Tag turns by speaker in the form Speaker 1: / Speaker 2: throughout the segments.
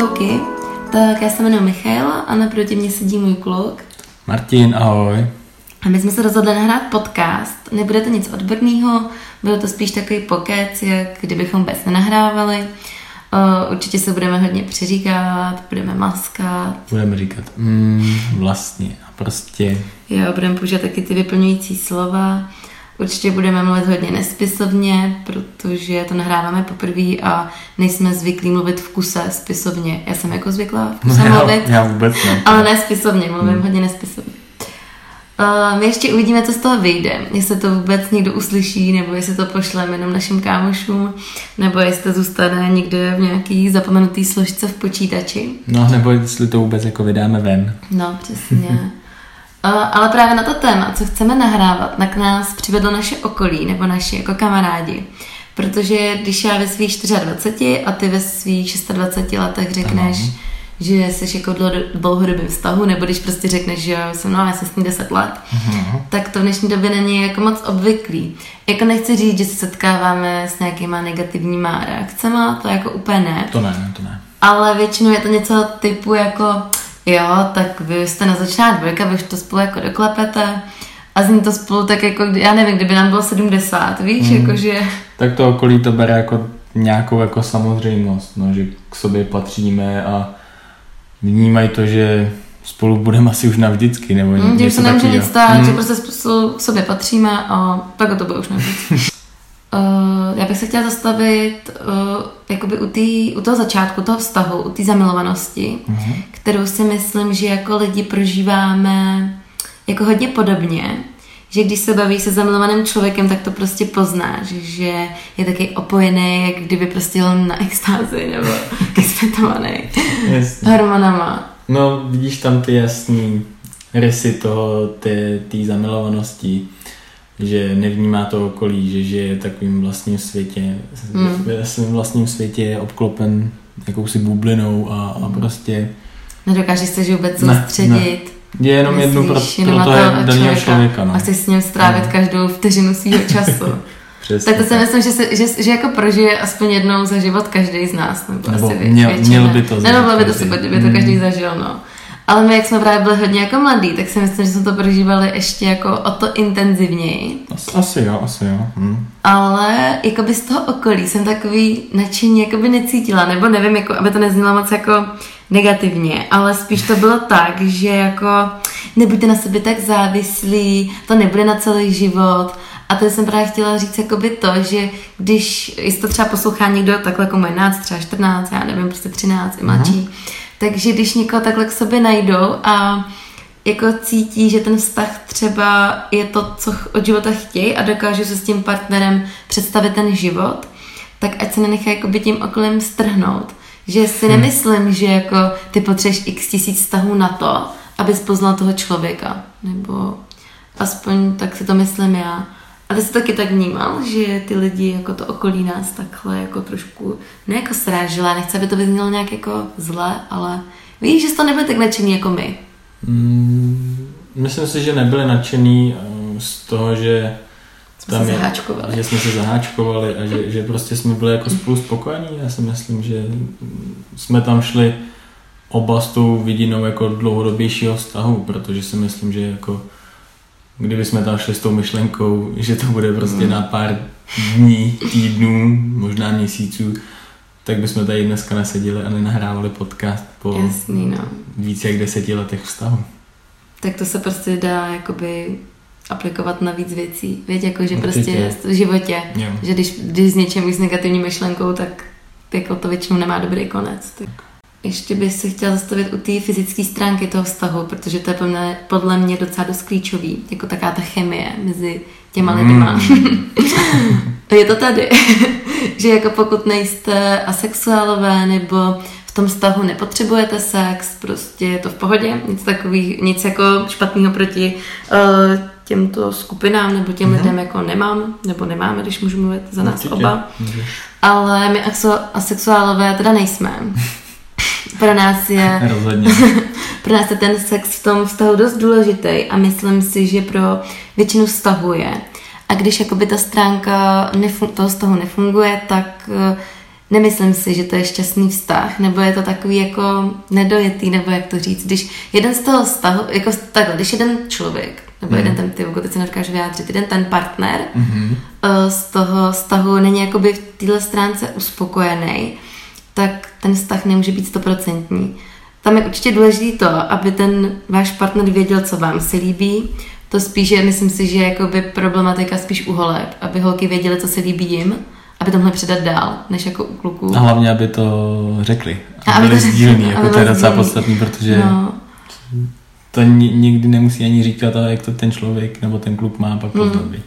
Speaker 1: čauky. Tak já se jmenuji Michaela a naproti mě sedí můj kluk.
Speaker 2: Martin, ahoj.
Speaker 1: A my jsme se rozhodli nahrát podcast. Nebude to nic odborného, bude to spíš takový pokec, jak kdybychom vůbec nenahrávali. Uh, určitě se budeme hodně přeříkávat, budeme maskat.
Speaker 2: Budeme říkat, mm, vlastně a prostě.
Speaker 1: Jo, budeme používat taky ty vyplňující slova. Určitě budeme mluvit hodně nespisovně, protože to nahráváme poprvé a nejsme zvyklí mluvit v kuse spisovně. Já jsem jako zvyklá v kuse
Speaker 2: já,
Speaker 1: mluvit,
Speaker 2: já vůbec ne.
Speaker 1: ale ne spisovně, mluvím hmm. hodně nespisovně. Uh, my ještě uvidíme, co z toho vyjde. Jestli to vůbec někdo uslyší, nebo jestli to pošleme jenom našim kámošům, nebo jestli to zůstane někde v nějaký zapomenutý složce v počítači.
Speaker 2: No, nebo jestli to vůbec jako vydáme ven.
Speaker 1: No, přesně. Ale právě na to téma, co chceme nahrávat, tak nás přivedlo naše okolí nebo naši jako kamarádi. Protože když já ve svých 24 a ty ve svých 26 letech řekneš, Aha. že jsi jako dlouhodobým vztahu, nebo když prostě řekneš, že jsem, no, já jsem s ním 10 let, Aha. tak to v dnešní době není jako moc obvyklý. Jako nechci říct, že se setkáváme s nějakýma negativníma reakcemi, to jako úplně ne.
Speaker 2: To ne, to ne.
Speaker 1: Ale většinou je to něco typu jako, jo, tak vy jste na začátku dvojka, vy už to spolu jako doklepete a zní to spolu tak jako, já nevím, kdyby nám bylo 70, víš, mm. jakože...
Speaker 2: Tak to okolí to bere jako nějakou jako samozřejmost, no, že k sobě patříme a vnímají to, že spolu budeme asi už navždycky, nebo
Speaker 1: mm, něco se nemůže nic stát, mm. že prostě spolu k sobě patříme a tak to bude už navždycky. Uh, já bych se chtěla zastavit uh, jakoby u, tý, u toho začátku toho vztahu, u té zamilovanosti, uh-huh. kterou si myslím, že jako lidi prožíváme jako hodně podobně, že když se baví se zamilovaným člověkem, tak to prostě poznáš, že je taky opojený, jak kdyby prostě jel na extázi nebo exmetovaný hormonama.
Speaker 2: No, vidíš tam ty jasný rysy toho, té zamilovanosti že nevnímá to okolí, že žije takovým vlastním světě, hmm. ve svém vlastním světě je obklopen jakousi bublinou a, a hmm. prostě...
Speaker 1: Nedokážeš se vůbec soustředit.
Speaker 2: Ne. Je jenom jednu pro, pro toho daného člověka. No.
Speaker 1: A chceš s ním strávit no. každou vteřinu svého času. Přesně, tak to si myslím, že, se, že, že jako prožije aspoň jednou za život každý z nás. Nebo,
Speaker 2: nebo asi měl, měl by to
Speaker 1: zažít. Nebo by to by to hmm. každý zažil, no. Ale my, jak jsme právě byli hodně jako mladí, tak si myslím, že jsme to prožívali ještě jako o to intenzivněji.
Speaker 2: Asi, asi jo, asi jo. Hm.
Speaker 1: Ale by z toho okolí jsem takový nadšení by necítila, nebo nevím, jako, aby to neznělo moc jako negativně, ale spíš to bylo tak, že jako nebuďte na sebe tak závislí, to nebude na celý život. A to jsem právě chtěla říct jakoby to, že když, jestli to třeba poslouchá někdo takhle jako 11, třeba 14, já nevím, prostě 13 i mladší, uh-huh takže když někoho takhle k sobě najdou a jako cítí, že ten vztah třeba je to, co od života chtějí a dokážou se s tím partnerem představit ten život, tak ať se nenechají jako by tím okolím strhnout. Že si hmm. nemyslím, že jako ty potřebuješ x tisíc vztahů na to, abys poznal toho člověka. Nebo aspoň tak si to myslím já. A ty jsi taky tak vnímal, že ty lidi jako to okolí nás takhle jako trošku, ne jako srážila, nechce, aby to vyznělo nějak jako zle, ale víš, že jste nebyli tak nadšený jako my.
Speaker 2: Mm, myslím si, že nebyli nadšený eh, z toho, že
Speaker 1: jsme tam se zaháčkovali.
Speaker 2: že jsme se zaháčkovali a že, že prostě jsme byli jako spolu spokojení. Já si myslím, že jsme tam šli oba s tou vidinou jako dlouhodobějšího vztahu, protože si myslím, že jako kdyby jsme tam šli s tou myšlenkou, že to bude prostě mm. na pár dní, týdnů, možná měsíců, tak bychom tady dneska neseděli a nenahrávali podcast po
Speaker 1: Jasný, no.
Speaker 2: víc jak deseti letech vztahu.
Speaker 1: Tak to se prostě dá jakoby aplikovat na víc věcí. Víte, jako že Určitě. prostě v životě, jo. že když, když s něčem s negativní myšlenkou, tak jako to většinou nemá dobrý konec. Tak. Ještě bych se chtěla zastavit u té fyzické stránky toho vztahu, protože to je podle mě, podle mě docela dost klíčový, jako taká ta chemie mezi těma mm. lidma. je to tady, že jako pokud nejste asexuálové nebo v tom vztahu nepotřebujete sex, prostě je to v pohodě, nic takový, nic jako špatného proti uh, těmto skupinám nebo těm mm. lidem jako nemám, nebo nemáme, když můžu mluvit za nás Určitě. oba. Ale my asexuálové teda nejsme. Pro nás je...
Speaker 2: Rozhodně.
Speaker 1: pro nás je ten sex v tom vztahu dost důležitý a myslím si, že pro většinu vztahu je. A když jakoby ta stránka nefun- toho vztahu nefunguje, tak eh, nemyslím si, že to je šťastný vztah, nebo je to takový jako nedojetý, nebo jak to říct. Když jeden z toho vztahu, jako takhle, když jeden člověk, nebo jeden ten, ty teď se nedokážu vyjádřit, jeden ten partner
Speaker 2: Mhm.
Speaker 1: eh, z toho vztahu není jakoby v téhle stránce uspokojený, tak ten vztah nemůže být stoprocentní. Tam je určitě důležité to, aby ten váš partner věděl, co vám se líbí. To spíš je, myslím si, že je jakoby problematika spíš u holek, aby holky věděly, co se líbí jim, aby to mohly předat dál, než jako u kluků.
Speaker 2: A hlavně, aby to řekli.
Speaker 1: A
Speaker 2: Aby byli
Speaker 1: to-
Speaker 2: sdílní, jako to je docela podstatný, protože
Speaker 1: No,
Speaker 2: to ni- nikdy nemusí ani říkat, ale jak to ten člověk nebo ten kluk má pak
Speaker 1: Mm.
Speaker 2: viď?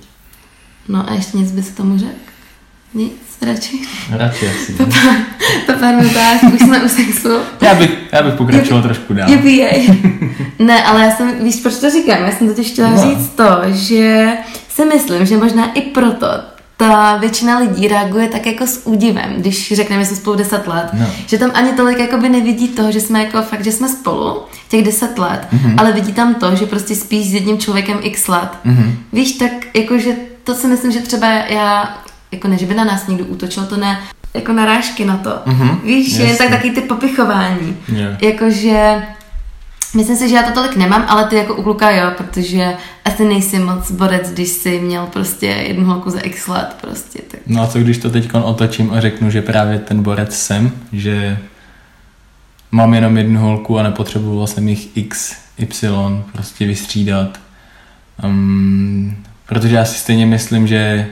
Speaker 1: no a ještě nic bys k tomu řekl? Nic, radši.
Speaker 2: Radši asi.
Speaker 1: Po
Speaker 2: ne?
Speaker 1: pár, po pár minutách už jsme u sexu.
Speaker 2: Já bych, já bych pokračoval trošku dál.
Speaker 1: Yippee. Ne, ale já jsem, víš, proč to říkám? Já jsem totiž chtěla
Speaker 2: No.
Speaker 1: říct to, že si myslím, že možná i proto ta většina lidí reaguje tak jako s údivem, když řekneme, že jsme spolu 10 let.
Speaker 2: No.
Speaker 1: Že tam ani tolik jakoby nevidí toho, že jsme jako fakt, že jsme spolu těch 10 let,
Speaker 2: Mhm.
Speaker 1: ale vidí tam to, že prostě spíš s jedním člověkem x let.
Speaker 2: Mhm.
Speaker 1: Víš, tak jakože to si myslím, že třeba já, jako ne, že by na nás někdo útočil, to ne, jako narážky na to.
Speaker 2: Mhm,
Speaker 1: Víš, jen
Speaker 2: jasně.
Speaker 1: tak taky ty popichování.
Speaker 2: Jo.
Speaker 1: Jakože, myslím si, že já to tolik nemám, ale ty jako u kluka jo, protože asi nejsi moc borec, když jsi měl prostě jednu holku za x let prostě, tak
Speaker 2: No a co když to teď otočím a řeknu, že právě ten borec jsem, že mám jenom jednu holku a nepotřeboval jsem jich x, y prostě vystřídat. Um, protože já si stejně myslím, že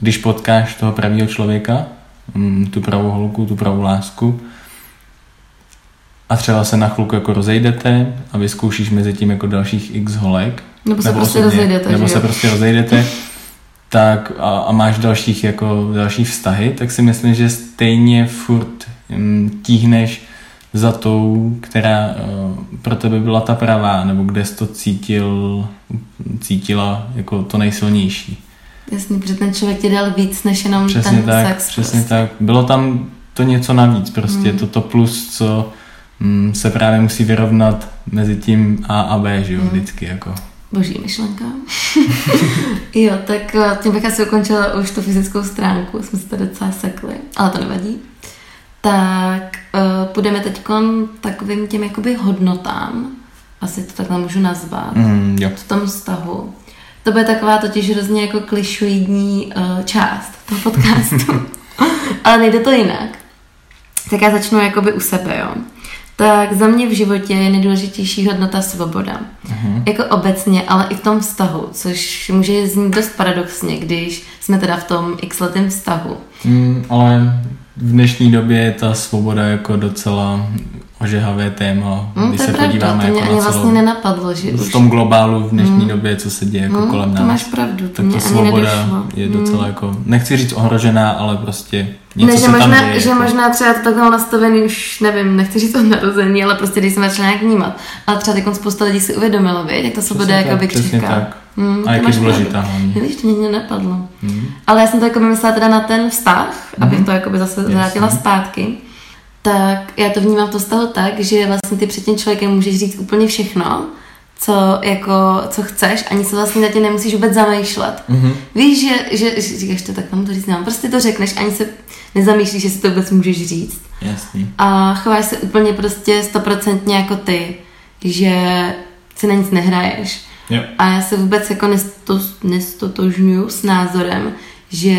Speaker 2: když potkáš toho pravého člověka, um, tu pravou holku, tu pravou lásku, a třeba se na chvilku jako rozejdete a vyzkoušíš mezi tím jako dalších x holek,
Speaker 1: nebo se prostě
Speaker 2: osobně,
Speaker 1: rozejdete,
Speaker 2: nebo
Speaker 1: že
Speaker 2: se prostě rozejdete, tak a, a máš dalších jako další vztahy, tak si myslím, že stejně furt hm, tíhneš za tou, která uh, pro tebe byla ta pravá, nebo kde jsi to cítil, cítila jako to nejsilnější.
Speaker 1: Jasný, protože ten člověk ti dal víc než jenom
Speaker 2: Přesně
Speaker 1: ten
Speaker 2: tak,
Speaker 1: sex.
Speaker 2: přesně
Speaker 1: prostě.
Speaker 2: tak. Bylo tam to něco navíc, prostě
Speaker 1: Hmm.
Speaker 2: toto plus, co hm, se právě musí vyrovnat mezi tím A a B, že jo,
Speaker 1: Hmm.
Speaker 2: vždycky jako.
Speaker 1: Boží myšlenka. jo, tak eh, tím bych asi ukončila už tu fyzickou stránku, jsme se to docela sekli, ale to nevadí. Tak uh, půjdeme teď takovým těm jakoby hodnotám, asi to takhle můžu nazvat,
Speaker 2: Mm, jo.
Speaker 1: v tom vztahu. To bude taková totiž hrozně jako klišoidní uh, část toho podcastu, ale nejde to jinak. Tak já začnu jakoby u sebe, jo. Tak za mě v životě je nejdůležitější hodnota svoboda.
Speaker 2: Mhm.
Speaker 1: Jako obecně, ale i v tom vztahu, což může znít dost paradoxně, když jsme teda v tom x letém vztahu.
Speaker 2: Mm, ale v dnešní době je ta svoboda jako docela ožehavé téma,
Speaker 1: Hm,
Speaker 2: když
Speaker 1: to
Speaker 2: se
Speaker 1: pravda,
Speaker 2: podíváme
Speaker 1: to mě
Speaker 2: jako
Speaker 1: ani
Speaker 2: na
Speaker 1: vlastně
Speaker 2: celou,
Speaker 1: nenapadlo, že
Speaker 2: v tom globálu v dnešní
Speaker 1: Mm.
Speaker 2: době, co se děje jako
Speaker 1: Hm,
Speaker 2: kolem
Speaker 1: to
Speaker 2: nás.
Speaker 1: máš pravdu, to
Speaker 2: tak
Speaker 1: mě
Speaker 2: ta svoboda
Speaker 1: nedošlo.
Speaker 2: je
Speaker 1: Hm.
Speaker 2: docela jako, nechci říct ohrožená, ale prostě něco
Speaker 1: ne, že
Speaker 2: se tam
Speaker 1: možná,
Speaker 2: děje.
Speaker 1: že
Speaker 2: jako.
Speaker 1: možná třeba to takhle nastavený už, nevím, nechci říct od narození, ale prostě když jsem začala nějak vnímat. Ale třeba teď spousta lidí si uvědomilo, viď, jak ta svoboda je jako
Speaker 2: přesně
Speaker 1: křivká.
Speaker 2: tak.
Speaker 1: Hmm,
Speaker 2: A jak je důležitá hlavně.
Speaker 1: Víš, to mě nenapadlo.
Speaker 2: Mm.
Speaker 1: Ale já jsem to jako myslela teda na ten vztah, abych
Speaker 2: Mhm.
Speaker 1: to jako by zase vrátila zpátky. Tak já to vnímám v tom vztahu tak, že vlastně ty před tím člověkem můžeš říct úplně všechno, co, jako, co chceš, ani se vlastně na tě nemusíš vůbec zamýšlet.
Speaker 2: Mhm.
Speaker 1: Víš, že, že, že říkáš to tak, mám to říct, nemám. Prostě to řekneš, ani se nezamýšlíš, že si to vůbec můžeš říct.
Speaker 2: Jasný.
Speaker 1: A chováš se úplně prostě stoprocentně jako ty, že si na nic nehraješ.
Speaker 2: Jo.
Speaker 1: A já se vůbec jako nesto, nestotožňuju s názorem, že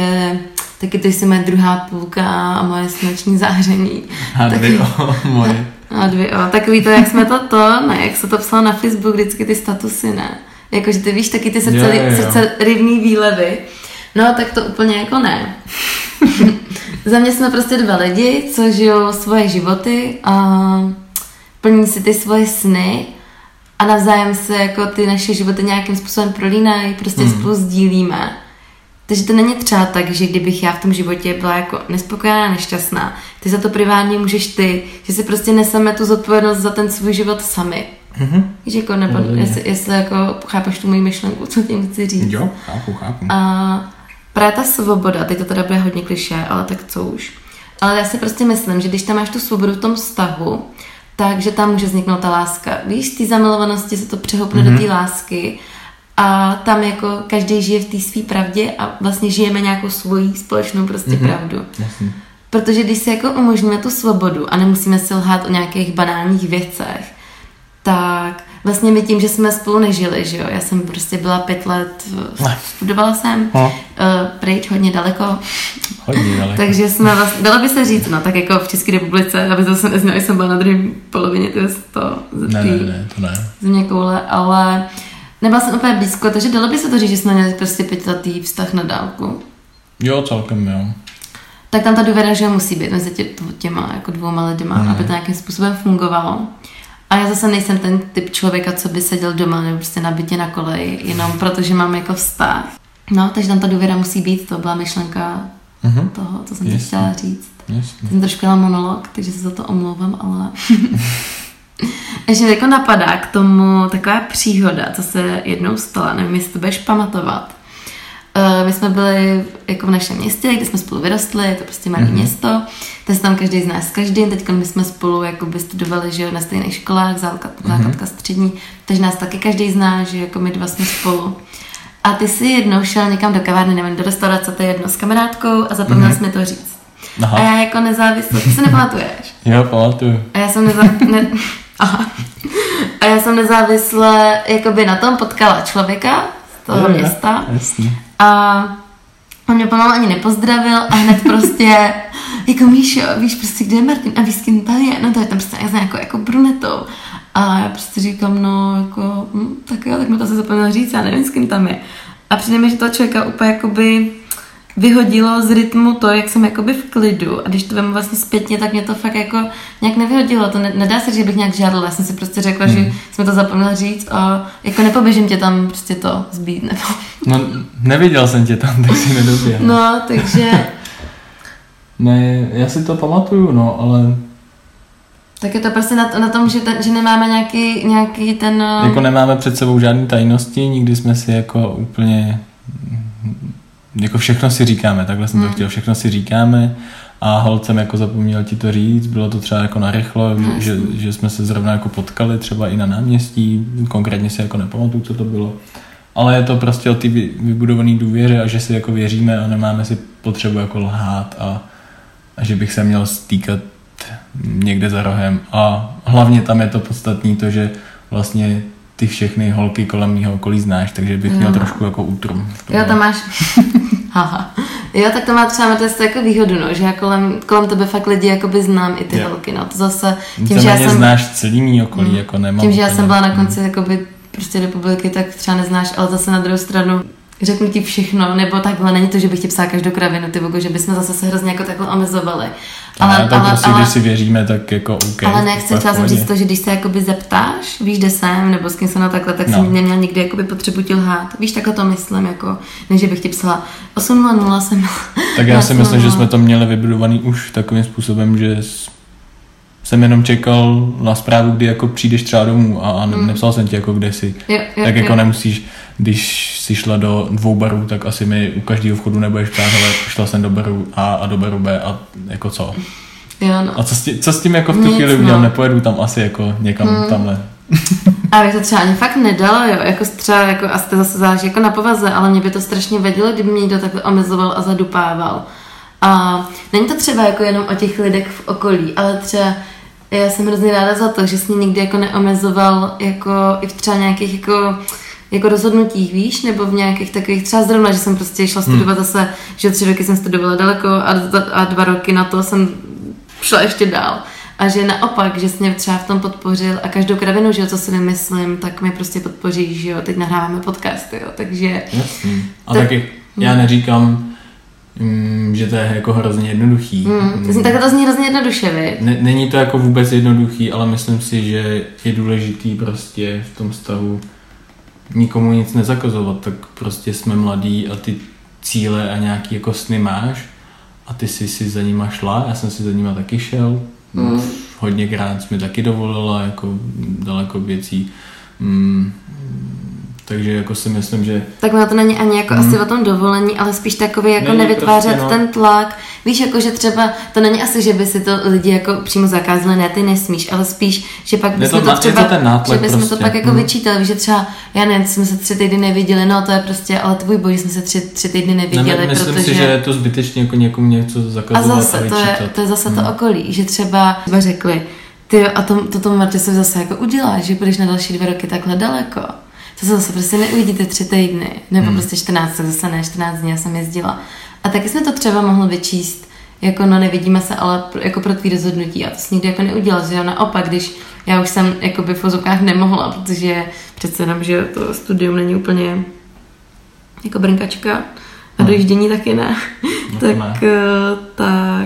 Speaker 1: taky to jsi moje druhá půlka a moje sluneční záření.
Speaker 2: A dvě o, moje.
Speaker 1: A dvě, o, takový to, jak jsme to to, ne, jak se to psalo na Facebook, vždycky ty statusy, ne. Jakože ty víš, taky ty srdce,
Speaker 2: Jo, jo,
Speaker 1: srdce rybný výlevy. No, tak to úplně jako ne. Za mě jsme prostě dva lidi, co žijou svoje životy a plní si ty svoje sny a navzájem se jako ty naše životy nějakým způsobem prolínají, prostě mm. spolu sdílíme. Takže to není třeba tak, že kdybych já v tom životě byla jako nespokojená, nešťastná, ty za to privátně můžeš ty, že si prostě neseme tu zodpovědnost za ten svůj život sami.
Speaker 2: Mhm.
Speaker 1: Víš, jako, nebo,
Speaker 2: Rozumím.
Speaker 1: jestli, jestli jako chápeš tu moji myšlenku, co tím chci říct.
Speaker 2: Jo, chápu, chápu.
Speaker 1: A právě ta svoboda, teď to teda bude hodně kliše, ale tak co už. Ale já si prostě myslím, že když tam máš tu svobodu v tom vztahu, takže tam může vzniknout ta láska. Víš, z té zamilovanosti se to přehoupne mm-hmm. do té lásky a tam jako každý žije v té své pravdě a vlastně žijeme nějakou svoji společnou prostě mm-hmm. pravdu.
Speaker 2: Jasný.
Speaker 1: Protože když si jako umožníme tu svobodu a nemusíme si lhát o nějakých banálních věcech, tak vlastně my tím, že jsme spolu nežili, že jo, já jsem prostě byla pět let, studovala jsem,
Speaker 2: No.
Speaker 1: uh, pryč, hodně daleko,
Speaker 2: Hodně daleko.
Speaker 1: takže jsme vlastně, dalo by se říct, no tak jako v České republice, aby to se neznělo, jsem byla na druhé polovině to, to,
Speaker 2: Ne, ne, ne, to ne.
Speaker 1: země koule, ale nebyla jsem úplně blízko, takže dalo by se to říct, že jsme měli prostě pětiletý vztah na dálku.
Speaker 2: Jo, celkem jo.
Speaker 1: Tak tam ta důvěra, že musí být mezi tě, těma jako dvouma lidma, mm. aby to nějakým způsobem fungovalo. A já zase nejsem ten typ člověka, co by seděl doma nebo prostě na bytě na koleji, jenom protože mám jako vztah. No, takže tam ta důvěra musí být, to byla myšlenka
Speaker 2: Mhm.
Speaker 1: toho, co jsem
Speaker 2: Jasně.
Speaker 1: chtěla říct.
Speaker 2: Jasně.
Speaker 1: Jsem trošku monolog, takže se za to omlouvám, ale... Ještě jako napadá k tomu taková příhoda, co se jednou stala, nevím, jestli to budeš pamatovat. Uh, my jsme byli jako v našem městě, kde jsme spolu vyrostli, je to prostě malé mm-hmm. město, teď se tam každý z nás s každým, teď my jsme spolu jakoby studovali že jo, na stejných školách, základ, základka střední, takže nás taky každý zná, že jako my dva jsme spolu. A ty si jednou šel někam do kavárny, nevím, do restaurace, to je jedno s kamarádkou a zapomněl mm-hmm. jsi mi to říct.
Speaker 2: Aha.
Speaker 1: A já jako nezávislá, ty se nepamatuješ.
Speaker 2: Jo, pamatuju.
Speaker 1: A já jsem nezá... ne... Aha. A já jsem nezávisle jakoby na tom potkala člověka z toho
Speaker 2: jo,
Speaker 1: města
Speaker 2: Jasný.
Speaker 1: a on mě pomalu ani nepozdravil a hned prostě jako Míšo, víš prostě, kde je Martin a víš, s kým tam je, no to je tam prostě jako, jako brunetou. A já prostě říkám, no jako, hm, tak jo, tak mi to se zapomněl říct, já nevím, s kým tam je. A přijde mi, že toho člověka úplně jakoby vyhodilo z rytmu to, jak jsem jakoby v klidu a když to vemu vlastně zpětně, tak mě to fakt jako nějak nevyhodilo, to ne, nedá se říct, že bych nějak žádala, já jsem si prostě řekla, hmm. že jsem to zapomněla říct a jako nepoběžím tě tam prostě to zbít, nebo
Speaker 2: No, neviděl jsem tě tam, tak si nedoběhl.
Speaker 1: no, takže
Speaker 2: Ne, já si to pamatuju, no, ale
Speaker 1: tak je to prostě na, na tom, že, ten, že nemáme nějaký, nějaký ten...
Speaker 2: jako nemáme před sebou žádný tajnosti, nikdy jsme si jako úplně, jako všechno si říkáme, takhle jsem to
Speaker 1: Hmm.
Speaker 2: chtěl, všechno si říkáme a holcem jsem jako zapomněl ti to říct, bylo to třeba jako narychlo,
Speaker 1: No,
Speaker 2: že, že, že jsme se zrovna jako potkali třeba i na náměstí, konkrétně si jako nepamatuju, co to bylo. Ale je to prostě o ty vy- vybudované důvěře a že si jako věříme a nemáme si potřebu jako lhát a, a že bych se měl stýkat někde za rohem. A hlavně tam je to podstatný to, že vlastně ty všechny holky kolem mého okolí znáš, takže bych měl
Speaker 1: Jo.
Speaker 2: trošku jako útrum.
Speaker 1: Jo, tam máš... Haha. Jo, tak to má třeba Matesta jako výhodu, no, že já kolem, kolem tebe fakt lidi jakoby znám i ty
Speaker 2: Jo.
Speaker 1: holky, no, to zase tím,
Speaker 2: Tím,
Speaker 1: že já jsem...
Speaker 2: znáš celý mý okolí,
Speaker 1: Mm.
Speaker 2: jako nemám.
Speaker 1: Tím, že já jsem byla na konci jakoby prostě republiky, tak třeba neznáš, ale zase na druhou stranu řeknu ti všechno, nebo takhle, není to, že bych ti psala každou kravinu, ty vogo, že bychom zase se hrozně jako takhle omezovali.
Speaker 2: Ale, ale, tak prostě, když si věříme, tak jako OK.
Speaker 1: ale ne, chci, chtěla jsem říct to, že když se jakoby zeptáš, víš, kde jsem, nebo s kým jsem na takhle, tak
Speaker 2: No.
Speaker 1: jsem neměla nikdy jakoby potřebu ti lhát. Víš, takhle to myslím, jako, ne, že bych ti psala 8.00 jsem
Speaker 2: Tak já si myslím, že
Speaker 1: 8:00.
Speaker 2: jsme to měli vybudovaný už takovým způsobem, že jsem jenom čekal na zprávu, kdy jako přijdeš třeba domů a, a ne,
Speaker 1: Mm.
Speaker 2: nepsal jsem ti jako kde jsi.
Speaker 1: Jo, jo,
Speaker 2: tak jako
Speaker 1: jo.
Speaker 2: nemusíš, když jsi šla do dvou barů, tak asi mi u každého vchodu nebudeš ptát, ale šla jsem do baru A a do baru B a jako co.
Speaker 1: Jo, no.
Speaker 2: A co s tím, co s tím jako v tu
Speaker 1: Nic,
Speaker 2: chvíli
Speaker 1: no.
Speaker 2: udělám, nepojedu tam asi jako někam
Speaker 1: Mm.
Speaker 2: tamhle.
Speaker 1: A bych to třeba ani fakt nedala, jo, jako třeba, jako, asi to zase záleží jako na povaze, ale mě by to strašně vadilo, kdyby mě někdo takhle omezoval a zadupával. A není to třeba jako jenom o těch lidech v okolí, ale třeba já jsem hrozně ráda za to, že jsi mě nikdy jako neomezoval jako i v třeba nějakých jako jako rozhodnutích, víš, nebo v nějakých takových, třeba zrovna, že jsem prostě šla studovat
Speaker 2: Hmm.
Speaker 1: zase, že tři roky jsem studovala daleko a, a dva roky na to jsem šla ještě dál. A že naopak, že jsi mě třeba v tom podpořil a každou kravinu, že jo, co si vymyslím, tak mi prostě podpoříš, že jo, teď nahráváme podcasty, jo, takže
Speaker 2: Jasný. A
Speaker 1: Tak-
Speaker 2: taky já neříkám, mm, že to je jako hrozně jednoduchý.
Speaker 1: mm, tak to zní hrozně jednoduše, vy.
Speaker 2: Ne, není to jako vůbec jednoduchý, ale myslím si, že je důležitý prostě v tom stavu nikomu nic nezakazovat, tak prostě jsme mladí a ty cíle a nějaký jako sny máš a ty jsi si za nima šla, já jsem si za nima taky šel,
Speaker 1: Mm.
Speaker 2: hodněkrát jsi mi taky dovolila jako daleko věcí, mm, takže jako si myslím, že...
Speaker 1: Tak ono to není ani jako hmm. asi o tom dovolení, ale spíš takový jako
Speaker 2: Není
Speaker 1: nevytvářet
Speaker 2: prostě, no.
Speaker 1: ten tlak. Víš, jako že třeba, to není asi, že by si to lidi jako přímo zakázali, ne, ty nesmíš, ale spíš, že pak bychom
Speaker 2: to
Speaker 1: to,
Speaker 2: na-
Speaker 1: třeba,
Speaker 2: to ten nátlak
Speaker 1: že bychom to
Speaker 2: prostě.
Speaker 1: pak jako
Speaker 2: Hmm.
Speaker 1: vyčítali, víš, že třeba, já nevím, jsme se tři týdny neviděli, no to je prostě, ale tvůj boj, že jsme se tři, tři týdny
Speaker 2: Ne,
Speaker 1: neviděli,
Speaker 2: ne, myslím
Speaker 1: protože...
Speaker 2: si, že je to zbytečně jako někomu něco
Speaker 1: A
Speaker 2: zakazovat a,
Speaker 1: zase, to je, to je zase
Speaker 2: Hmm.
Speaker 1: to okolí, že třeba, třeba řekli, ty a to, to tomu Martisovi zase jako uděláš, že budeš na další dva roky takhle daleko. To se zase prostě neuvidíte tři týdny, nebo
Speaker 2: Hmm.
Speaker 1: prostě 14, tak zase ne, 14 dní já jsem jezdila. A taky jsme to třeba mohli vyčíst, jako no nevidíme se, ale pro, jako pro tvý rozhodnutí. A to jsi nikdy jako neudělal, že jo, naopak, když já už jsem jako by v vozovkách nemohla, protože přece jenom, že to studium není úplně jako brnkačka a dojíždění taky ne,
Speaker 2: No
Speaker 1: tak,
Speaker 2: ne.
Speaker 1: eh,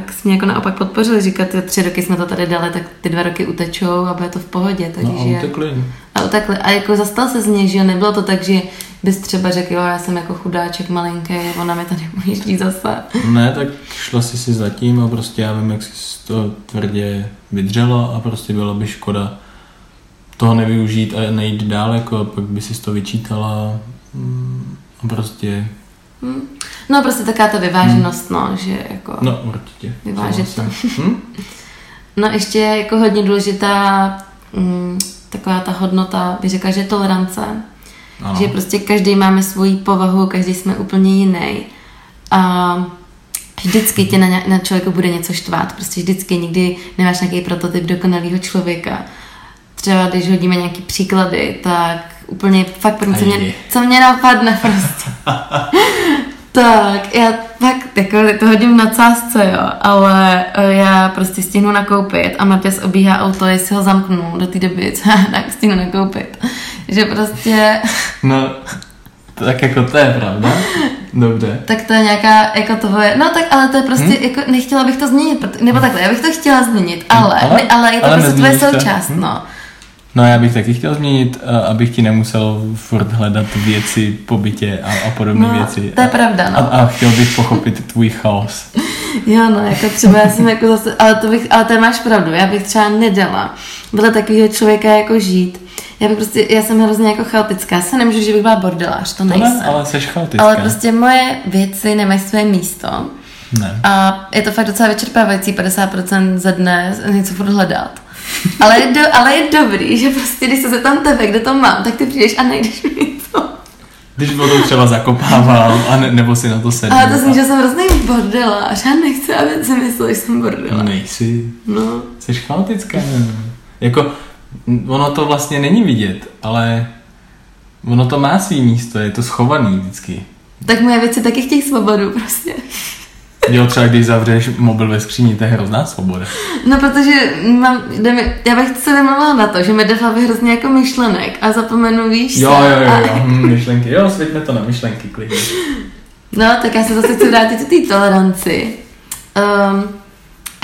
Speaker 1: tak jsme jako naopak podpořili, říkat, ty tři roky jsme to tady dali, tak ty dva roky utečou a bude to v pohodě, takže...
Speaker 2: No a utekli.
Speaker 1: A utekli. A jako zastal se z něj, že nebylo to tak, že bys třeba řekl, jo, já jsem jako chudáček malinký, ona mi tady ujíždí zase.
Speaker 2: Ne, tak šla si si zatím a prostě já vím, jak jsi to tvrdě vydřela a prostě bylo by škoda toho nevyužít a nejít dál, jako a pak by si to vyčítala mm, a prostě,
Speaker 1: Hm. No prostě taková ta vyváženost, no, že jako...
Speaker 2: no určitě.
Speaker 1: Vyvážet
Speaker 2: souhlasím. Hm?
Speaker 1: No ještě je jako hodně důležitá mm, taková ta hodnota, bych řekla, že je tolerance.
Speaker 2: Ano.
Speaker 1: Že prostě každý máme svoji povahu, každý jsme úplně jiný. A vždycky tě na, na člověku bude něco štvát. Prostě vždycky nikdy nemáš nějaký prototyp dokonalého člověka. Třeba když hodíme nějaký příklady, tak úplně fakt první, co mě, co mě napadne prostě. tak, já fakt jako to hodím na cásce, jo, ale eh, já prostě stihnu nakoupit a Matěs obíhá auto, jestli ho zamknu do té doby, co já tak stihnu nakoupit. Že prostě,
Speaker 2: No, tak jako to je pravda. Dobře.
Speaker 1: tak to je nějaká, jako toho je, no tak ale to je prostě,
Speaker 2: Hm?
Speaker 1: jako nechtěla bych to změnit, nebo takhle, já bych to chtěla změnit,
Speaker 2: Hm,
Speaker 1: ale,
Speaker 2: ale-
Speaker 1: ne, ale je to
Speaker 2: ale
Speaker 1: prostě tvoje součást,
Speaker 2: Hm.
Speaker 1: no.
Speaker 2: No já bych taky chtěl změnit, a- abych ti nemusel furt hledat věci po bytě a, a podobné
Speaker 1: No,
Speaker 2: věci.
Speaker 1: to je pravda, no.
Speaker 2: A, a chtěl bych pochopit tvůj chaos.
Speaker 1: Jo, no, jako třeba já jsem jako zase, ale to bych, ale to máš pravdu, já bych třeba nedala vedle takového člověka jako žít. Já bych prostě, já jsem hrozně jako chaotická, já se nemůžu, že bych byla bordelář, to
Speaker 2: To
Speaker 1: nejsem.
Speaker 2: ne, ale seš chaotická.
Speaker 1: ale prostě moje věci nemají své místo.
Speaker 2: Ne.
Speaker 1: A je to fakt docela vyčerpávající 50% za dne něco furt hledat. Ale je, do, ale je dobrý, že prostě, když se zeptám tebe, kde to mám, tak ty přijdeš a najdeš mi to.
Speaker 2: Když vodou třeba zakopával, a ne, nebo si na to sedl.
Speaker 1: Ale to jsem, že jsem hrozný bordelář, já nechci, aby si myslel, že jsem
Speaker 2: No
Speaker 1: bordelář.
Speaker 2: nejsi.
Speaker 1: No.
Speaker 2: Jsi chaotická. Jako, ono to vlastně není vidět, ale ono to má svý místo, je to schovaný vždycky.
Speaker 1: Tak moje věci taky chtějí svobodu prostě.
Speaker 2: Jo, třeba když zavřeš mobil ve skříni, to je hrozná svoboda.
Speaker 1: No protože mám, jde mi, já bych se vymluvila na to, že mi jde v hlavě hrozně jako myšlenek a zapomenu, víš
Speaker 2: Jo, jo, jo,
Speaker 1: A,
Speaker 2: jo. Hm, myšlenky. Jo, svěďme to na myšlenky, klidně.
Speaker 1: no, tak já se zase chci vrátit k té toleranci. Um,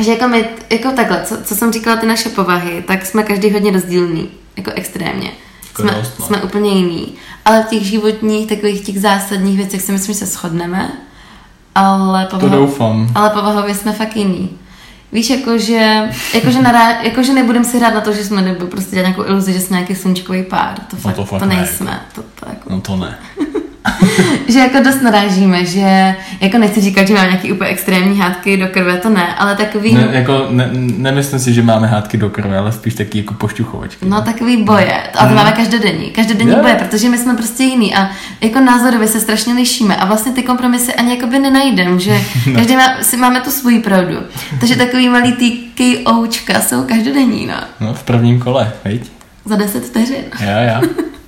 Speaker 1: že jako my, jako takhle, co, co jsem říkala, ty naše povahy, tak jsme každý hodně rozdílný, jako extrémně. Jsme,
Speaker 2: dost, no.
Speaker 1: jsme úplně jiný. Ale v těch životních, takových těch zásadních věcech si myslím, že se shodneme. Ale
Speaker 2: To
Speaker 1: povaho-
Speaker 2: doufám.
Speaker 1: Ale povahově jsme fakt jiný. Víš, jakože, jakože, nará, jakože nebudem si hrát na to, že jsme, nebo prostě dělat nějakou iluzi, že jsme nějaký slunčkový pár. To fakt,
Speaker 2: to
Speaker 1: to,
Speaker 2: fakt
Speaker 1: to
Speaker 2: ne.
Speaker 1: nejsme. To, to jako,
Speaker 2: No to ne.
Speaker 1: že jako dost narážíme, že jako nechci říkat, že mám nějaký úplně extrémní hádky do krve, to ne, ale takový,
Speaker 2: ne jako, ne, nemyslím si, že máme hádky do krve, ale spíš taky jako pošťuchovačky.
Speaker 1: no takový boje. A to
Speaker 2: Mhm.
Speaker 1: máme každodenní, každodenní
Speaker 2: Jo.
Speaker 1: boje, protože my jsme prostě jiný a jako názorově se strašně lišíme a vlastně ty kompromisy ani jakoby nenajdem, že
Speaker 2: No.
Speaker 1: každý má, si máme tu svoji pravdu. Takže takový malý ty KOčka jsou každodenní, no.
Speaker 2: No, v prvním kole, viď?
Speaker 1: Za 10 vteřin.
Speaker 2: Já, já.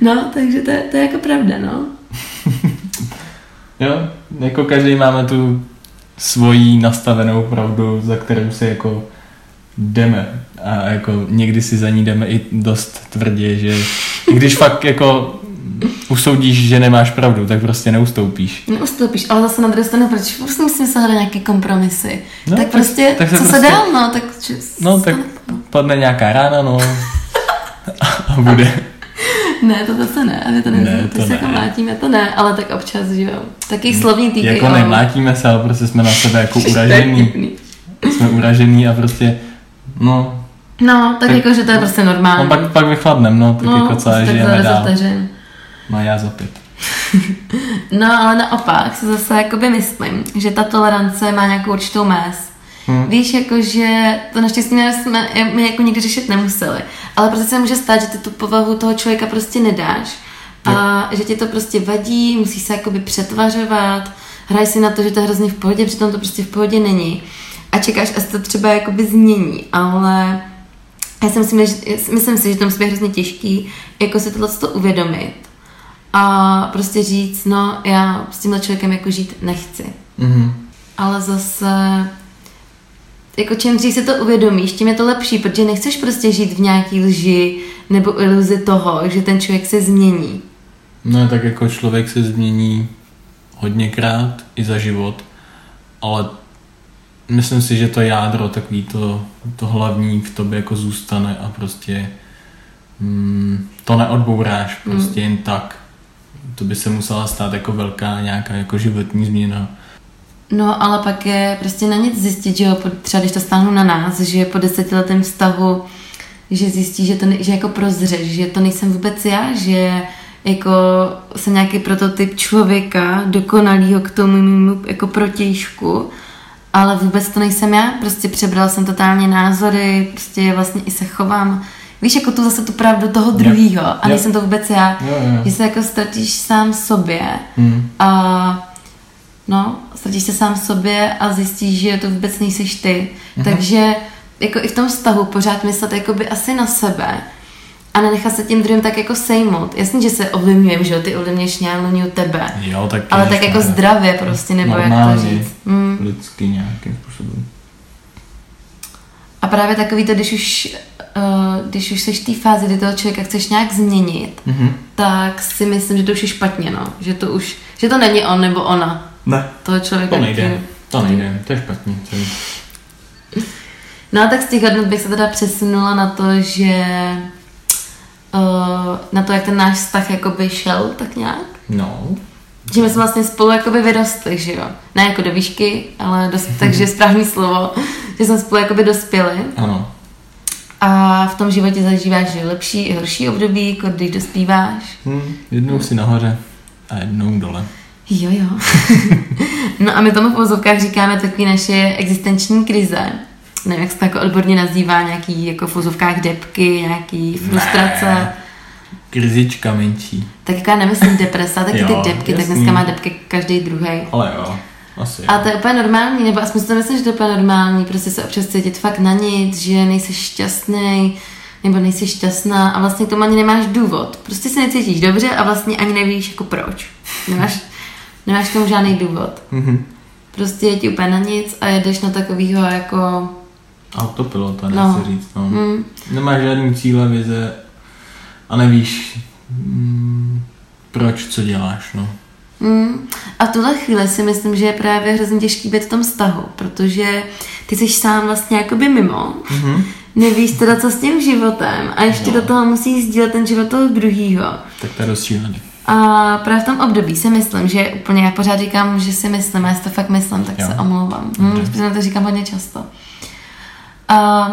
Speaker 1: No, takže to, je- to je jako pravda, no.
Speaker 2: Jo, jako každý máme tu svoji nastavenou pravdu, za kterou si jako jdeme. A jako někdy si za ní jdeme i dost tvrdě, že i když fakt jako usoudíš, že nemáš pravdu, tak prostě neustoupíš.
Speaker 1: Neustoupíš, ale zase na druhou stranu, proč prostě musím se hledat nějaké kompromisy?
Speaker 2: No,
Speaker 1: tak
Speaker 2: tak-
Speaker 1: prostě,
Speaker 2: tak se
Speaker 1: co
Speaker 2: prostě-
Speaker 1: se dál, no, tak... Či,
Speaker 2: No tak padne nějaká rána, no a bude.
Speaker 1: Ne, to zase ne, aby to ne,
Speaker 2: Ne,
Speaker 1: to
Speaker 2: to
Speaker 1: se jako
Speaker 2: ne.
Speaker 1: mlátíme, to ne, ale tak občas, že jo. Taky slovní týky.
Speaker 2: Jako nemlátíme se, ale prostě jsme na sebe jako
Speaker 1: vtipný.
Speaker 2: Jsme uražený a prostě, no,
Speaker 1: No, tak,
Speaker 2: Tak-
Speaker 1: jako, že to je prostě
Speaker 2: no
Speaker 1: normální.
Speaker 2: pak, pak vychladnem, no, tak
Speaker 1: no,
Speaker 2: jako
Speaker 1: tak
Speaker 2: žijeme
Speaker 1: za 10
Speaker 2: dál. No já za pět.
Speaker 1: No ale naopak se zase jakoby myslím, že ta tolerance má nějakou určitou mez. Hmm. Víš, jakože to naštěstí jsme my jako nikdy řešit nemuseli, ale prostě se může stát, že ty tu povahu toho člověka prostě nedáš a že ti to prostě vadí, musí se jakoby přetvařovat, hraj si na to, že to je hrozně v pohodě, přitom to prostě v pohodě není. A čekáš, až to třeba jakoby změní, ale já si myslím, že, myslím si, že to musí být hrozně těžký, jako si tohle to uvědomit a prostě říct, no já s tímhle člověkem jako žít nechci. Mm-hmm. Ale zase jako čím dřív si to uvědomíš, tím je to lepší, protože nechceš prostě žít v nějaký lži nebo iluzi toho, že ten člověk se změní.
Speaker 2: No tak jako člověk se změní hodněkrát i za život, ale myslím si, že to jádro, takový to, to hlavní v tobě jako zůstane a prostě mm, to neodbouráš prostě mm. jen tak. To by se musela stát jako velká nějaká jako životní změna.
Speaker 1: No, ale pak je prostě na nic zjistit, že jo, třeba když to stáhnu na nás, že po desetiletém vztahu, že zjistí, že to ne, že jako prozřeš, že to nejsem vůbec já, že jako jsem nějaký prototyp člověka, dokonalýho k tomu mému jako protějšku, ale vůbec to nejsem já, prostě přebral jsem totálně názory, prostě vlastně i se chovám, víš, jako tu zase tu pravdu toho druhého a nejsem to vůbec já, jo, jo. že se jako ztratíš sám sobě hmm. a no, ztratíš se sám sobě a zjistíš, že to vůbec nejseš ty, hmm. takže jako i v tom vztahu pořád myslet jakoby asi na sebe, a nenechat se tím druhým tak jako sejmout. Jasně, že se ovlivňujem, že jo, ty ovlivňuješ mě, ovlivňuju tebe.
Speaker 2: Jo, tak
Speaker 1: Ale tak jako zdravě prostě, nebo
Speaker 2: Normálně,
Speaker 1: jak to říct.
Speaker 2: Mm. lidsky nějakým způsobem.
Speaker 1: A právě takový to, když už, uh, když už seš v té fázi, kdy toho člověka chceš nějak změnit, mm-hmm. tak si myslím, že to už je špatně, no. Že to už, že to není on nebo ona.
Speaker 2: Ne.
Speaker 1: Toho člověka.
Speaker 2: To nejde. To nejde, to je špatně. Celý.
Speaker 1: No a tak z těch hodnot bych se teda přesunula na to, že uh, na to, jak ten náš vztah jakoby šel, tak nějak.
Speaker 2: No.
Speaker 1: Že my jsme vlastně spolu jakoby vyrostli, že jo. Ne jako do výšky, ale dost, takže správný slovo, že jsme spolu jakoby dospěli.
Speaker 2: Ano.
Speaker 1: A v tom životě zažíváš že lepší i horší období, jako když dospíváš.
Speaker 2: Hmm, jednou si nahoře a jednou dole.
Speaker 1: Jo, jo. no a my tomu v pozovkách říkáme taky naše existenční krize nevím, jak se to jako odborně nazývá, nějaký jako v úzovkách depky, nějaký frustrace. Ne.
Speaker 2: Krizička menší.
Speaker 1: Tak jako já nemyslím depresa, taky jo, ty depky, jasný. tak dneska má depky každý druhý.
Speaker 2: Ale jo. Asi
Speaker 1: a to je úplně normální, nebo aspoň si to myslím, že to je úplně normální, prostě se občas cítit fakt na nic, že nejsi šťastný, nebo nejsi šťastná a vlastně k tomu ani nemáš důvod. Prostě se necítíš dobře a vlastně ani nevíš jako proč. Nemáš, nemáš k tomu žádný důvod. Mm-hmm. Prostě je ti úplně na nic a jedeš na takovýho jako
Speaker 2: Autopilota, dá no. se říct. No. Mm. Nemáš žádný cíle, vize a nevíš, mm, proč, co děláš. No.
Speaker 1: Mm. A v tuhle chvíli si myslím, že je právě hrozně těžký být v tom vztahu, protože ty jsi sám vlastně jakoby mimo, mm-hmm. nevíš teda, co s tím životem a ještě no. do toho musíš sdílet ten život toho druhýho.
Speaker 2: Tak to je rozšílený.
Speaker 1: A právě v tom období si myslím, že úplně, já pořád říkám, že si myslím, a já si to fakt myslím, tak jo. se omlouvám. Hm, to říkám hodně často. A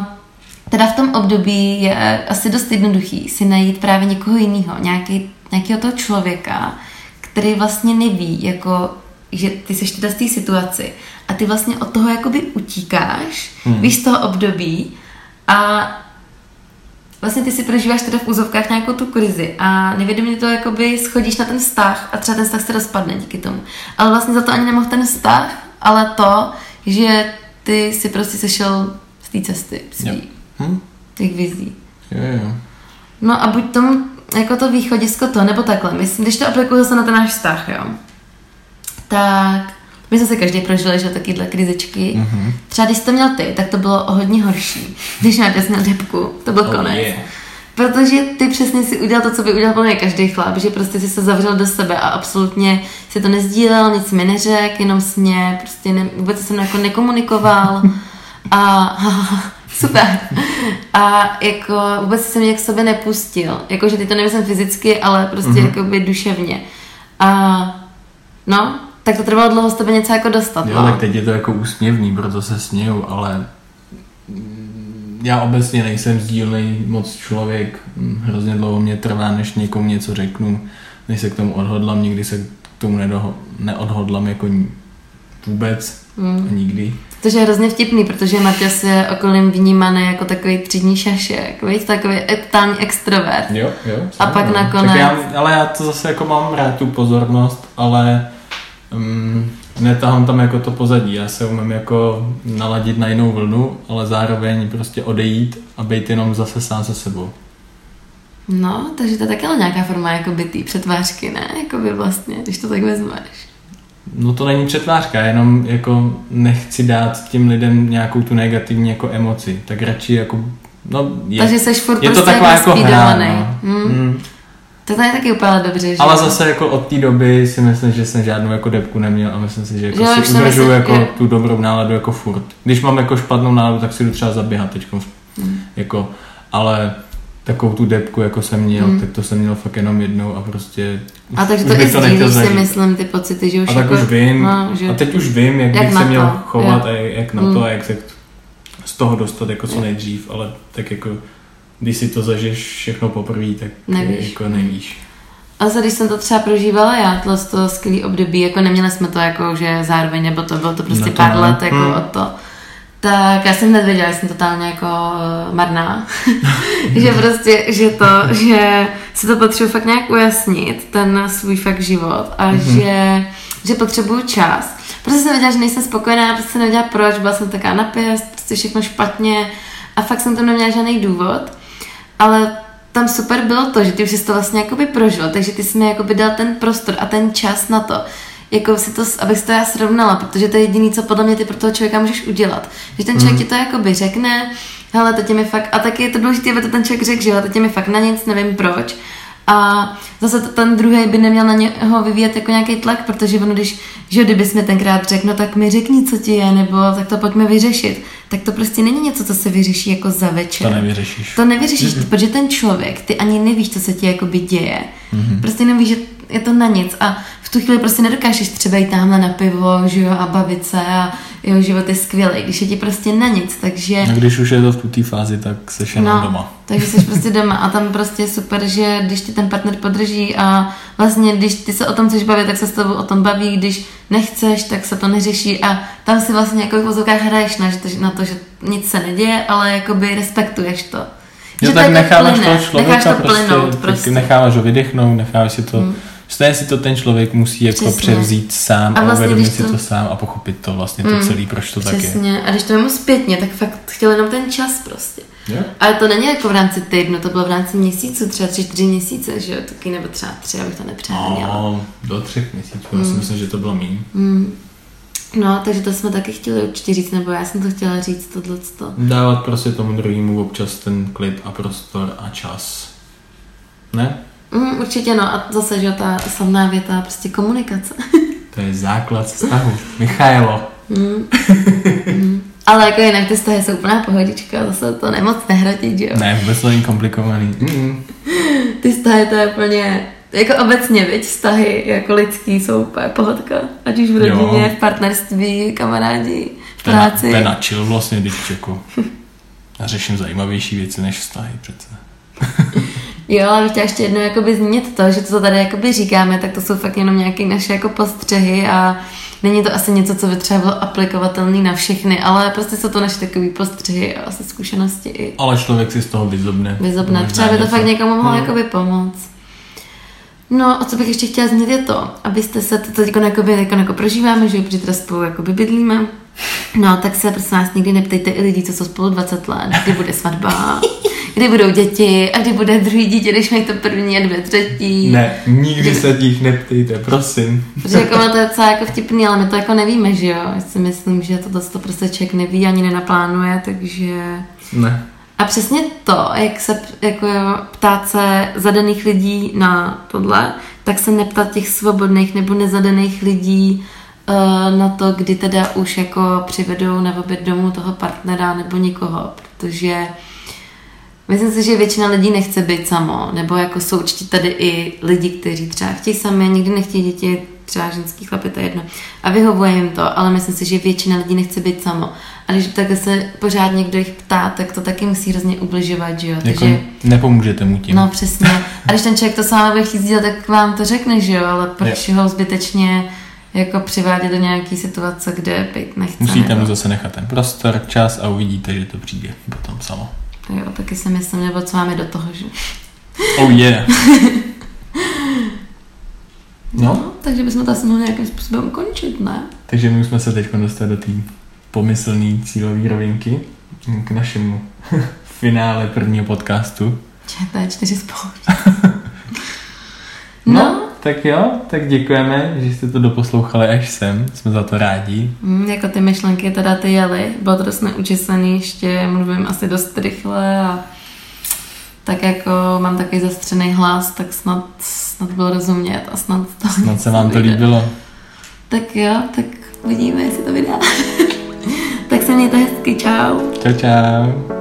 Speaker 1: teda v tom období je asi dost jednoduchý si najít právě někoho jiného, nějaký, nějakého toho člověka, který vlastně neví, jako, že ty seš teda z té situaci a ty vlastně od toho jakoby utíkáš, hmm. víš z toho období a vlastně ty si prožíváš teda v úzovkách nějakou tu krizi a nevědomě to jakoby schodíš na ten vztah a třeba ten vztah se rozpadne díky tomu. Ale vlastně za to ani nemohl ten vztah, ale to, že ty si prostě sešel té cesty svý. Hm? Těch vizí.
Speaker 2: Jo, jo.
Speaker 1: No a buď tomu jako to východisko to, nebo takhle. Myslím, když to aplikuju zase na ten náš vztah, jo. Tak my jsme se každý prožili, že takovýhle krizičky. Mm-hmm. Třeba když jsi to měl ty, tak to bylo o hodně horší. Když měl měl depku, to byl oh, konec. Yeah. Protože ty přesně si udělal to, co by udělal plně každý chlap, že prostě si se zavřel do sebe a absolutně si to nezdílel, nic mi neřekl, jenom s mě, prostě ne, vůbec jsem jako nekomunikoval. A super. A jako vůbec jsem mě k sobě nepustil. Jakože ty to nemyslím fyzicky, ale prostě mm-hmm. jako by duševně. A no, tak to trvalo dlouho z tebe něco jako dostat.
Speaker 2: Jo, no. tak teď je to jako úsměvný, proto se směju, ale já obecně nejsem sdílný moc člověk. Hrozně dlouho mě trvá, než někomu něco řeknu. než se k tomu odhodlám, nikdy se k tomu nedoho- neodhodlám jako vůbec
Speaker 1: Mm.
Speaker 2: a nikdy.
Speaker 1: To je hrozně vtipný, protože Matěs je okolím vnímaný jako takový třídní šašek, víš, takový totální extrovert.
Speaker 2: Jo, jo.
Speaker 1: A pak
Speaker 2: samozřejmě.
Speaker 1: nakonec-
Speaker 2: Tak já, ale já to zase jako mám rád tu pozornost, ale um, netahám tam jako to pozadí. Já se umím jako naladit na jinou vlnu, ale zároveň prostě odejít a být jenom zase sám se sebou.
Speaker 1: No, takže to je taky ale nějaká forma jako bytý přetvářky, ne? Jakoby vlastně, když to tak vezmeš.
Speaker 2: No to není přetvářka, jenom jako nechci dát těm lidem nějakou tu negativní jako emoci, tak radši jako, no je,
Speaker 1: takže jsi furt
Speaker 2: je to
Speaker 1: prostě
Speaker 2: taková
Speaker 1: jako
Speaker 2: jako hra, no.
Speaker 1: Hmm.
Speaker 2: Mm.
Speaker 1: To tady taky úplně dobře, že
Speaker 2: Ale zase jako od té doby si myslím, že jsem žádnou jako depku neměl a myslím si, že jako
Speaker 1: Že jo,
Speaker 2: si udržuju
Speaker 1: myslím,
Speaker 2: jako
Speaker 1: že-
Speaker 2: tu dobrou náladu jako furt. Když mám jako špatnou náladu, tak si jdu třeba zaběhat teď.
Speaker 1: Hmm.
Speaker 2: Jako, ale takovou tu depku, jako jsem měl,
Speaker 1: Hmm.
Speaker 2: tak to jsem měl fakt jenom jednou a prostě
Speaker 1: A takže to i sdílíš si, myslím, ty pocity, že už
Speaker 2: A tak
Speaker 1: jako...
Speaker 2: už vím,
Speaker 1: No, že...
Speaker 2: a teď už vím, jak,
Speaker 1: Jak
Speaker 2: bych se měl
Speaker 1: to,
Speaker 2: chovat
Speaker 1: jo.
Speaker 2: a jak na
Speaker 1: Hmm.
Speaker 2: to a jak se z toho dostat jako co
Speaker 1: Jo.
Speaker 2: nejdřív, ale tak jako když si to zažiješ všechno poprvé, tak
Speaker 1: Nevíš.
Speaker 2: jako nevíš.
Speaker 1: A za když jsem to třeba prožívala já, tohle z toho skvělý období, jako neměli jsme to jako, že zároveň, nebo to bylo to prostě
Speaker 2: No to
Speaker 1: pár
Speaker 2: ne.
Speaker 1: let jako
Speaker 2: Hmm.
Speaker 1: od to. Tak já jsem hned věděla, že jsem totálně jako uh, marná. že prostě, že to, že si to potřebuji fakt nějak ujasnit, ten svůj fakt život a
Speaker 2: Mhm.
Speaker 1: že, že potřebuju čas. Prostě jsem věděla, že nejsem spokojená, prostě jsem nevěděla proč, byla jsem taká napěst, prostě všechno špatně a fakt jsem to neměla žádný důvod. Ale tam super bylo to, že ty už jsi to vlastně jakoby prožil, takže ty jsi mi jakoby dal ten prostor a ten čas na to, jako si to, abych si to já srovnala, protože to je jediné, co podle mě ty pro toho člověka můžeš udělat. Že ten člověk
Speaker 2: Mm.
Speaker 1: ti to jakoby řekne, hele, teď je mi fakt, a taky je to důležité, aby to ten člověk řekl, že hele, teď je mi fakt na nic, nevím proč. A zase ten druhý by neměl na něho vyvíjet jako nějaký tlak, protože ono, když, že kdybys mi tenkrát řekl, no tak mi řekni, co ti je, nebo tak to pojďme vyřešit, tak to prostě není něco, co se vyřeší jako za večer.
Speaker 2: To nevyřešíš.
Speaker 1: To nevyřešíš, mm-hmm. protože ten člověk, ty ani nevíš, co se ti jakoby děje. Mm-hmm. Prostě nevíš, že je to na nic a v tu chvíli prostě nedokážeš třeba jít tamhle na pivo, že jo, a bavit se a jeho život je skvělý, když je ti prostě na nic, takže...
Speaker 2: A když už je to v té fázi, tak seš jenom
Speaker 1: No,
Speaker 2: doma.
Speaker 1: takže jsi prostě doma a tam prostě je super, že když ti ten partner podrží a vlastně když ty se o tom chceš bavit, tak se s tebou o tom baví, když nechceš, tak se to neřeší a tam si vlastně jako v vozovkách hraješ na, že to, na to, že nic se neděje, ale jakoby respektuješ to.
Speaker 2: Jo,
Speaker 1: to
Speaker 2: tak
Speaker 1: jako
Speaker 2: necháváš toho člověka
Speaker 1: necháš to
Speaker 2: prostě,
Speaker 1: plynout prostě.
Speaker 2: necháváš ho vydechnout, necháváš si to,
Speaker 1: Hmm.
Speaker 2: Stejně si to ten člověk musí jako
Speaker 1: Přesně.
Speaker 2: převzít sám
Speaker 1: A
Speaker 2: a,
Speaker 1: vlastně,
Speaker 2: uvědomit
Speaker 1: když
Speaker 2: si
Speaker 1: to-
Speaker 2: to sám a pochopit to vlastně to celé, proč to tak je.
Speaker 1: Přesně. A když to vemu zpětně, tak fakt chtěl jenom ten čas prostě.
Speaker 2: Jo?
Speaker 1: Ale to není jako v rámci týdnu, to bylo v rámci měsíců, třeba tři, čtyři měsíce, že jo, taky nebo třeba tři, abych to nepřeháněla.
Speaker 2: No, do třech měsíců, já si myslím, že to bylo méně.
Speaker 1: Hmm. No, takže to jsme taky chtěli určitě říct, nebo já jsem to chtěla říct, tohleto.
Speaker 2: Dávat prostě tomu druhému občas ten klid a prostor a čas. Ne?
Speaker 1: Mm, určitě no, a zase, že jo, ta slavná věta, prostě komunikace.
Speaker 2: To je základ vztahu. Michailo.
Speaker 1: Mm. Mm. Ale jako jinak ty vztahy jsou úplná pohodička, zase to nemoc nehrotit, že jo.
Speaker 2: Ne, vůbec to není komplikovaný. Mm.
Speaker 1: Ty vztahy to je úplně, jako obecně, viď, vztahy jako lidský jsou úplně pohodka. Ať už v
Speaker 2: Jo.
Speaker 1: rodině, v partnerství, kamarádi, v práci.
Speaker 2: To je na chill vlastně, když jako já řeším zajímavější věci než vztahy přece.
Speaker 1: Jo, ale bych chtěla ještě jednou jakoby zmínit to, že to, co tady jakoby říkáme, tak to jsou fakt jenom nějaké naše jako postřehy a není to asi něco, co by třeba bylo aplikovatelné na všechny, ale prostě jsou to naše takové postřehy a asi zkušenosti i
Speaker 2: Ale člověk si z toho vyzobne.
Speaker 1: vyzobne. Třeba by to
Speaker 2: něco.
Speaker 1: fakt někomu mohlo
Speaker 2: Hmm.
Speaker 1: jakoby pomoct. No a co bych ještě chtěla zmínit je to, abyste se to teď jakoby, jako, jako prožíváme, že jo, protože teda spolu jakoby bydlíme. No, tak se prosím vás nikdy neptejte i lidí, co jsou spolu 20 let, kdy bude svatba, kdy budou děti a kdy bude druhý dítě, když mají to první a dvě třetí.
Speaker 2: Ne, nikdy se těch neptejte, prosím.
Speaker 1: Protože jako to je docela jako vtipný, ale my to jako nevíme, že jo. Já si myslím, že to, to prostě člověk neví ani nenaplánuje, takže...
Speaker 2: Ne.
Speaker 1: A přesně to, jak se jako ptát se zadaných lidí na tohle, tak se neptat těch svobodných nebo nezadaných lidí uh, na to, kdy teda už jako přivedou na oběd domů toho partnera nebo nikoho, protože myslím si, že většina lidí nechce být samo, nebo jako jsou určitě tady i lidi, kteří třeba chtějí sami, nikdy nechtějí děti, třeba ženský chlapy, to je jedno. A vyhovuje jim to, ale myslím si, že většina lidí nechce být samo. A když takhle se pořád někdo jich ptá, tak to taky musí hrozně ubližovat, že jo?
Speaker 2: Jako
Speaker 1: Takže,
Speaker 2: nepomůžete mu tím.
Speaker 1: no přesně. A když ten člověk to sám bude chtít sdílet, tak vám to řekne, že jo? Ale proč ho zbytečně jako přivádět do nějaký situace, kde být nechce.
Speaker 2: Musíte
Speaker 1: nebo...
Speaker 2: mu zase nechat ten prostor, čas a uvidíte, že to přijde potom samo.
Speaker 1: Jo, taky si myslím, nebo co máme do toho, že...
Speaker 2: Oh yeah.
Speaker 1: No,
Speaker 2: No,
Speaker 1: takže bychom to asi mohli nějakým způsobem ukončit, ne?
Speaker 2: takže my jsme se teď dostali do té pomyslné cílové rovinky k našemu finále prvního podcastu.
Speaker 1: ČT4 spolu.
Speaker 2: No,
Speaker 1: No,
Speaker 2: tak jo, tak děkujeme, že jste to doposlouchali až sem, jsme za to rádi.
Speaker 1: Mm, jako ty myšlenky teda ty jeli, bylo to dost neučesaný, ještě mluvím asi dost rychle a tak jako mám takový zastřený hlas, tak snad, snad bylo rozumět a snad to...
Speaker 2: Snad se vám to líbilo.
Speaker 1: Tak jo, tak uvidíme, jestli to vydá. besitos.
Speaker 2: Chao, chao.